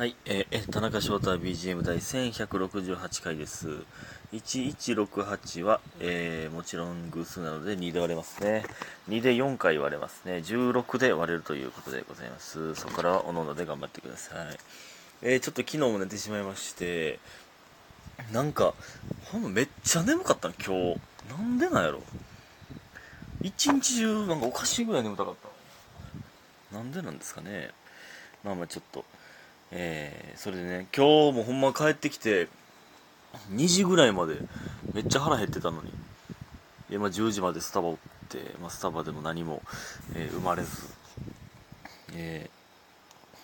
はい、えー田中翔太 BGM 第1168回です。1168は、えーもちろん偶数なので2で割れますね。2で4回割れますね。16で割れるということでございます。そこからはおのおので頑張ってください。えーちょっと昨日も寝てしまいまして、なんか、ほんまめっちゃ眠かったの、今日。なんでなんやろ。一日中、なんかおかしいぐらい眠たかった。なんでなんですかね。まあまあちょっと、えー、それでね、今日もほんま帰ってきて、2時ぐらいまでめっちゃ腹減ってたのに、で、まあ10時までスタバおって、まあスタバでも何も、えー生まれず、え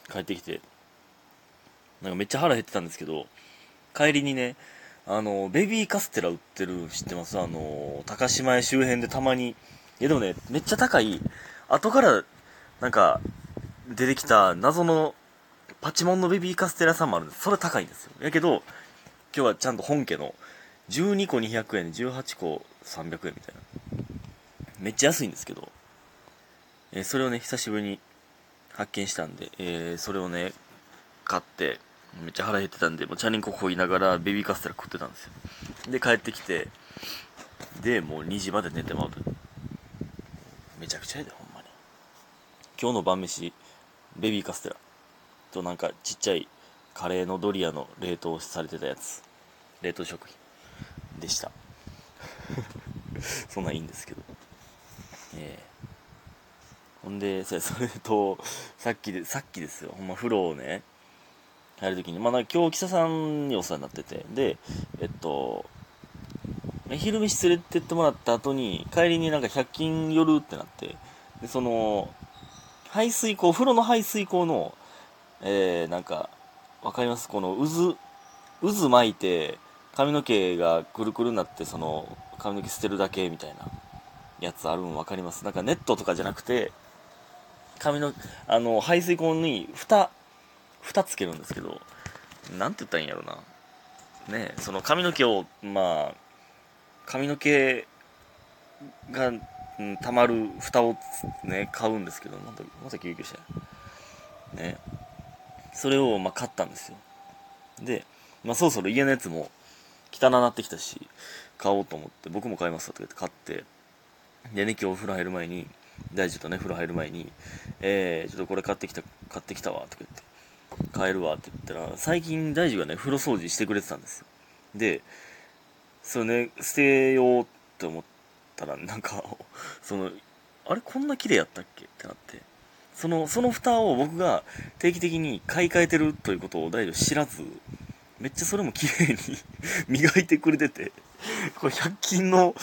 ー帰ってきて、なんかめっちゃ腹減ってたんですけど、帰りにね、あの、ベビーカステラ売ってる知ってます？あの、高島屋周辺でたまに、いやでもね、めっちゃ高い、後から、なんか、出てきた謎のパチモンのベビーカステラさんもあるんです。それ高いんですよ。やけど、今日はちゃんと本家の12個200円で18個300円みたいな。めっちゃ安いんですけど、えーそれをね、久しぶりに発見したんで、えーそれをね、買って、めっちゃ腹減ってたんで、もうチャリンコこいながらベビーカステラ食ってたんですよ。で、帰ってきて、で、もう2時まで寝てまうと。めちゃくちゃやで、ほんまに。今日の晩飯、ベビーカステラとなんかちっちゃいカレーのドリアの冷凍されてたやつ。冷凍食品でした。そんなんいいんですけど。ええほんで、それと、さっきで、さっきですよ。ほんま風呂をね、入るときに、まあ、なんか今日、記者さんにお世話になってて、で、えっと、昼飯連れてってもらった後に、帰りになんか100均寄るってなって、で、その、排水口、風呂の排水口の、えー、なんか、わかります？この渦、渦巻いて、髪の毛がくるくるになって、その、髪の毛捨てるだけみたいなやつあるんわかります？なんかネットとかじゃなくて、髪の、あの、排水口に蓋、蓋つけるんですけど、なんて言ったらいいんやろな。ねその髪の毛を、まあ、髪の毛が、うん、溜まる蓋をね、買うんですけど、また、また救急車やね。それを、まあ、買ったんですよ。で、まあ、そろそろ家のやつも汚なってきたし、買おうと思って、僕も買いますとか言って買って、でね、今日お風呂入る前に、大樹とね、風呂入る前に、えー、ちょっとこれ買ってきた、買ってきたわ、とか言って、買えるわって言ったら、最近大樹がね、風呂掃除してくれてたんですよ。で、それね、捨てようって思ったら、なんか、その、あれこんな綺麗やったっけってなって、その、その蓋を僕が定期的に買い替えてるということを大丈夫知らず、めっちゃそれも綺麗に磨いてくれてて、これ100均の、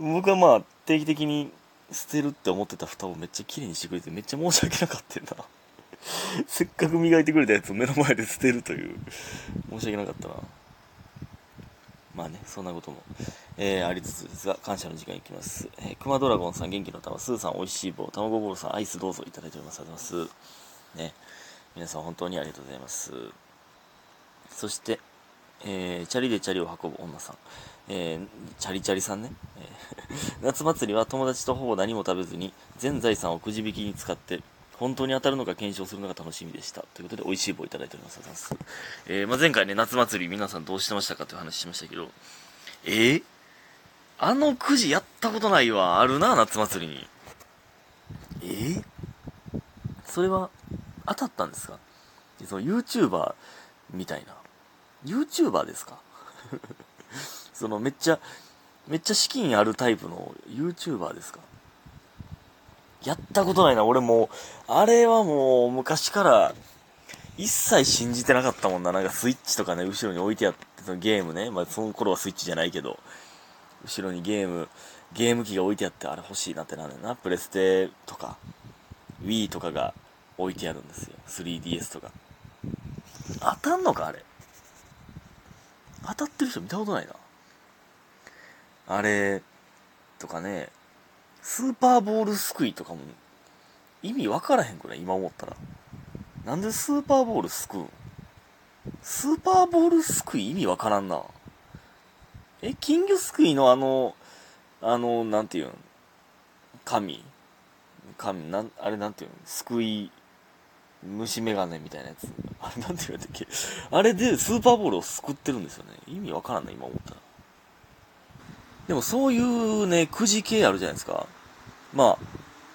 僕はまあ定期的に捨てるって思ってた蓋をめっちゃ綺麗にしてくれてめっちゃ申し訳なかったんだ。せっかく磨いてくれたやつを目の前で捨てるという、申し訳なかったな。まあね、そんなことも、えーありつつですが、感謝の時間いきます。えー、熊ドラゴンさん、元気の玉、スーさん、おいしい棒、卵ボールさん、アイスどうぞいただいております。ありがとうございます。ね、皆さん本当にありがとうございます。そして、えーチャリでチャリを運ぶ女さん、えーチャリチャリさんね、え 夏祭りは友達とほぼ何も食べずに、全財産をくじ引きに使って、本当に当たるのか検証するのが楽しみでした。ということで、美味しい棒いただいております。ありがとうございます。えーまあ、前回ね、夏祭り皆さんどうしてましたかという話しましたけど、えー？あのくじやったことないわ。あるな、夏祭りに。えー？それは、当たったんですか？その YouTuber みたいな。YouTuber ですか？そのめっちゃ、めっちゃ資金あるタイプの YouTuber ですか？やったことないな。俺もう、あれはもう昔から一切信じてなかったもんな。なんかスイッチとかね、後ろに置いてあって、そのゲームね。まあその頃はスイッチじゃないけど、後ろにゲーム、ゲーム機が置いてあって、あれ欲しいなってなるよな。プレステとか、Wii とかが置いてあるんですよ。3DS とか。当たんのかあれ？当たってる人見たことないな。あれ、とかね、スーパーボールすくいとかも、意味わからへんくない？今思ったら。なんでスーパーボールすくうん？スーパーボールすくい意味わからんな。え、金魚すくいのあの、あの、なんていうん？神神、なん、あれなんていうん？すくい虫眼鏡みたいなやつ。あれなんて言われたっけ？あれでスーパーボールを救ってるんですよね。意味わからんな、今思ったら。でもそういうね、くじ系あるじゃないですか。ま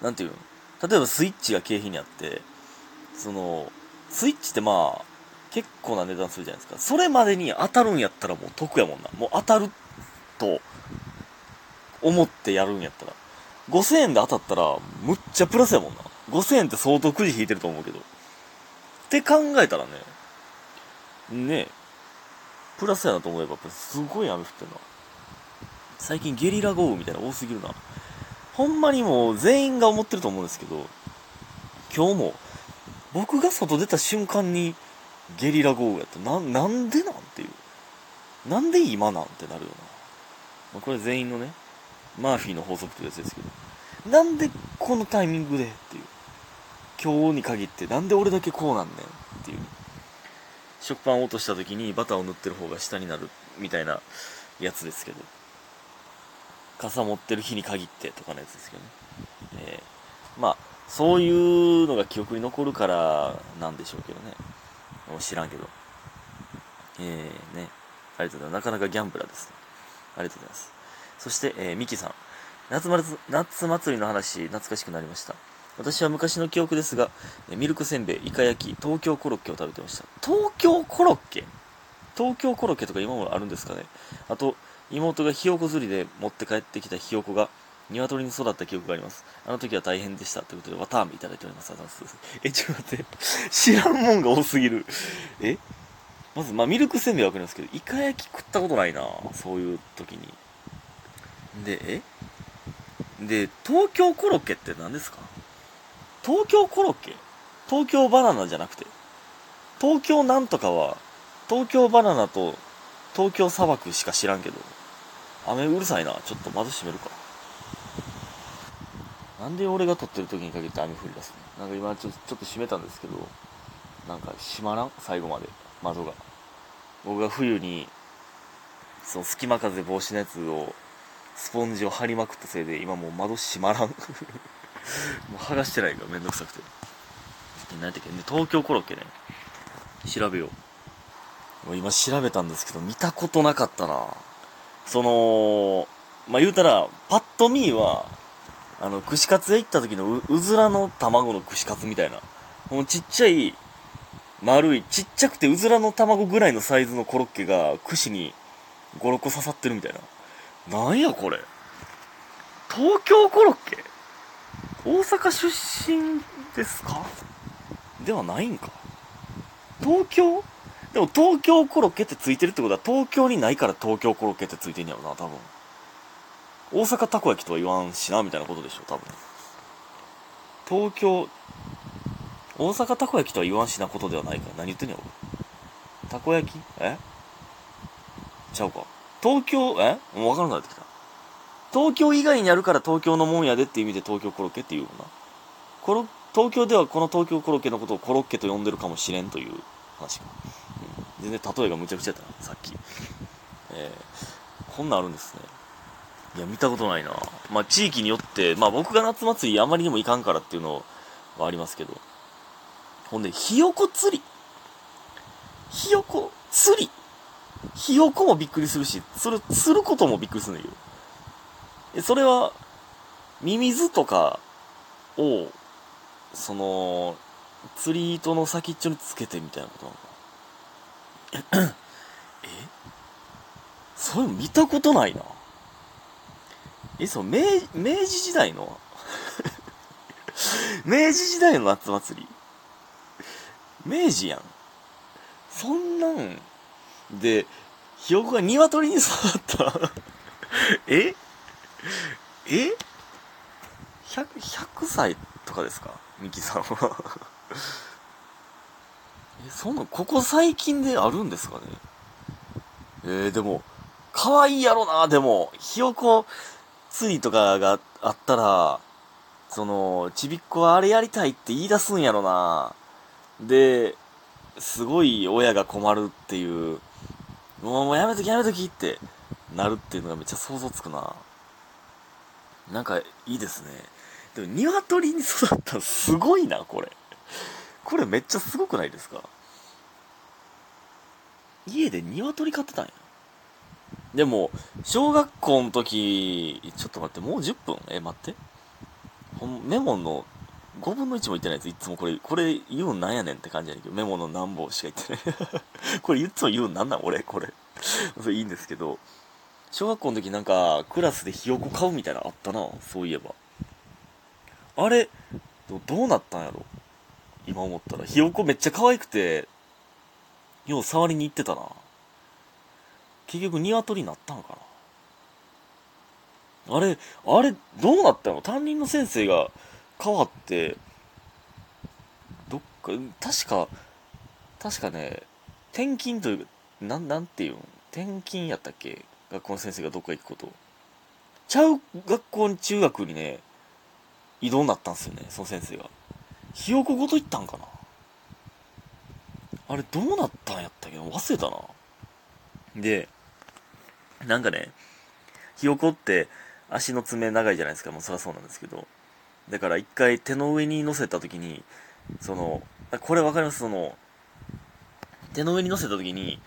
あ、なんていうの？例えばスイッチが景品にあって、その、スイッチってまあ、結構な値段するじゃないですか。それまでに当たるんやったらもう得やもんな。もう当たると思ってやるんやったら。5000円で当たったら、むっちゃプラスやもんな。5000円って相当くじ引いてると思うけど。って考えたらね、ねプラスやなと思えば、すごい雨降ってるな。最近ゲリラ豪雨みたいな多すぎるな。ほんまにもう全員が思ってると思うんですけど、今日も、僕が外出た瞬間にゲリラ豪雨やった。な、なんでなんていう。なんで今なんてなるよな。まあ、これ全員のね、マーフィーの法則というやつですけど、なんでこのタイミングでっていう。今日に限ってなんで俺だけこうなんねんっていう。食パンを落とした時にバターを塗ってる方が下になるみたいなやつですけど。傘持ってる日に限ってとかのやつですけどね。えー、まあ、そういうのが記憶に残るからなんでしょうけどね。知らんけど。えー、ね。ありがとうございます。なかなかギャンブラーです、ね。ありがとうございます。そして、えー、ミキさん。夏夏祭りの話、懐かしくなりました。私は昔の記憶ですが、ミルクせんべい、イカ焼き、東京コロッケを食べてました。東京コロッケ？東京コロッケとか今もあるんですかねあと、妹がひよこ釣りで持って帰ってきたひよこが鶏に育った記憶があります。あの時は大変でした。ということで、わたあめいただいております。あざいます。え、ちょっと待って。知らんもんが多すぎる。え？まず、まあ、ミルクせんべいはわかりますけど、イカ焼き食ったことないな。そういう時に。で、え？で、東京コロッケって何ですか？東京コロッケ？東京バナナじゃなくて？東京なんとかは、東京バナナと東京砂漠しか知らんけど。雨うるさいな。ちょっと窓閉めるか。なんで俺が撮ってる時にかけて雨降り出すのなんか今ちょちょっと閉めたんですけど、なんか閉まらん？最後まで。窓が。僕が冬に、その隙間風防止のやつを、スポンジを貼りまくったせいで、今もう窓閉まらん。もう剥がしてないからめんどくさくて。何やったっけ、東京コロッケね。調べよう。今調べたんですけど、見たことなかったな。その、まあ、言うたら、パッと見は、あの、串カツ屋行った時のううずらの卵の串カツみたいな。このちっちゃい、丸い、ちっちゃくてうずらの卵ぐらいのサイズのコロッケが串に5、6個刺さってるみたいな。なんやこれ。東京コロッケ？大阪出身ですか？ではないんか東京？でも東京コロッケってついてるってことは東京にないから東京コロッケってついてんやろな、多分。大阪たこ焼きとは言わんしな、みたいなことでしょ、多分。東京、大阪たこ焼きとは言わんしなことではないから、何言ってんねやろ。たこ焼き？え？ちゃうか。東京、え？もう分からなくなってきた。東京以外にあるから東京のもんやでって意味で東京コロッケって言うもんな。コロ、東京ではこの東京コロッケのことをコロッケと呼んでるかもしれんという話か。全然例えがむちゃくちゃやったな、さっき。えー、こんなんあるんですね。いや、見たことないな。まあ、地域によって、まあ僕が夏祭りあまりにもいかんからっていうのはありますけど。ほんで、ひよこ釣り。ひよこ釣り。ひよこもびっくりするし、釣る、釣ることもびっくりするんだけど。それは、ミミズとかを、その、釣り糸の先っちょにつけてみたいなことなのか え？そういうの見たことないな。え、そう、明、明治時代の？明治時代の夏祭り？明治やん。そんなんで、ひよこが鶏に育った。え？え？100, 100歳とかですか？ミキさんは、そんな、ここ最近であるんですかね？えー、でも、可愛いやろな、でも、ひよこ釣りとかがあったら、その、ちびっこはあれやりたいって言い出すんやろな。で、すごい親が困るっていう、もうもうやめときやめときってなるっていうのがめっちゃ想像つくな。なんかいいですね。でも鶏に育ったらすごいな、これ。これめっちゃすごくないですか？家で鶏飼ってたんや。でも、小学校の時、ちょっと待って、もう10分？え、待って。ほんメモの5分の1も言ってないやつ、いつもこれ、これ言うんなんやねんって感じやねんけど、メモの何本しか言ってない。これいつも言うんなんなん？俺、これ。それいいんですけど、小学校の時なんか、クラスでひよこ買うみたいなのあったな、そういえば。あれ、どうなったんやろ？今思ったら。ひよこめっちゃ可愛くて、よう触りに行ってたな。結局鶏になったんかな。あれ、あれ、どうなったの？担任の先生が変わって、どっか、確か、確かね、転勤というか、なん、なんていうん転勤やったっけ？学校の先生がどっか行くこと。ちゃう学校に、中学にね、移動になったんですよね、その先生が。ひよこごと行ったんかな？あれどうなったんやったっけ忘れたな。で、なんかね、ひよこって足の爪長いじゃないですか。もうそりゃそうなんですけど。だから一回手の上に乗せた時に、その、これわかります？その、手の上に乗せた時に、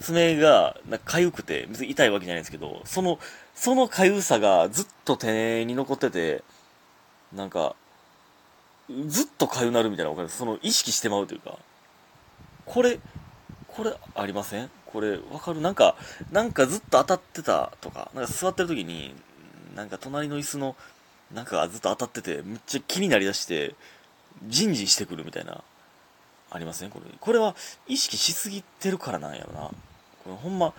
爪が、なんか痒くて、別に痛いわけじゃないんですけど、その、その痒さがずっと手に残ってて、なんか、ずっと痒なるみたいなわかるその意識してまうというか、これ、これありません？これわかる？なんか、なんかずっと当たってたとか、なんか座ってる時に、なんか隣の椅子の、なんかずっと当たってて、めっちゃ気になりだして、ジンジンしてくるみたいな、ありません？これ。これは意識しすぎてるからなんやろな。これほんま、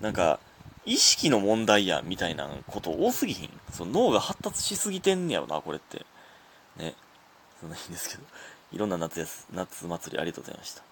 なんか、意識の問題や、みたいなこと多すぎひん？その脳が発達しすぎてんねやろな、これって。ね。そんないいんですけど。いろんな夏やす、夏祭りありがとうございました。